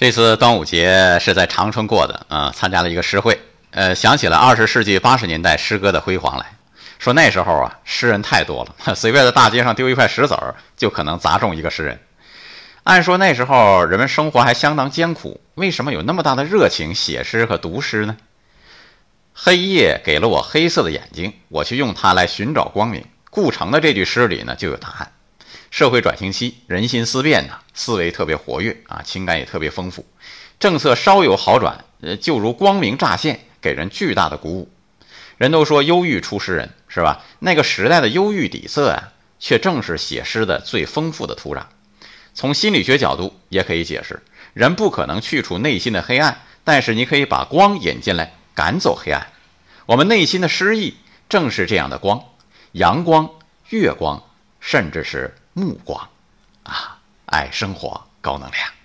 这次端午节是在长春过的啊，参加了一个诗会，呃，想起了二十世纪八十年代诗歌的辉煌来。说那时候啊，诗人太多了，随便在大街上丢一块石子儿，就可能砸中一个诗人。按说那时候人们生活还相当艰苦，为什么有那么大的热情写诗和读诗呢？黑夜给了我黑色的眼睛，我去用它来寻找光明。顾城的这句诗里呢，就有答案。社会转型期，人心思变呐，思维特别活跃啊，情感也特别丰富，政策稍有好转，呃，就如光明乍现，给人巨大的鼓舞。人都说忧郁出诗人，是吧？那个时代的忧郁底色啊，却正是写诗的最丰富的土壤。从心理学角度也可以解释，人不可能去除内心的黑暗，但是你可以把光引进来，赶走黑暗。我们内心的诗意正是这样的光，阳光、月光，甚至是。目光，啊，爱生活，高能量。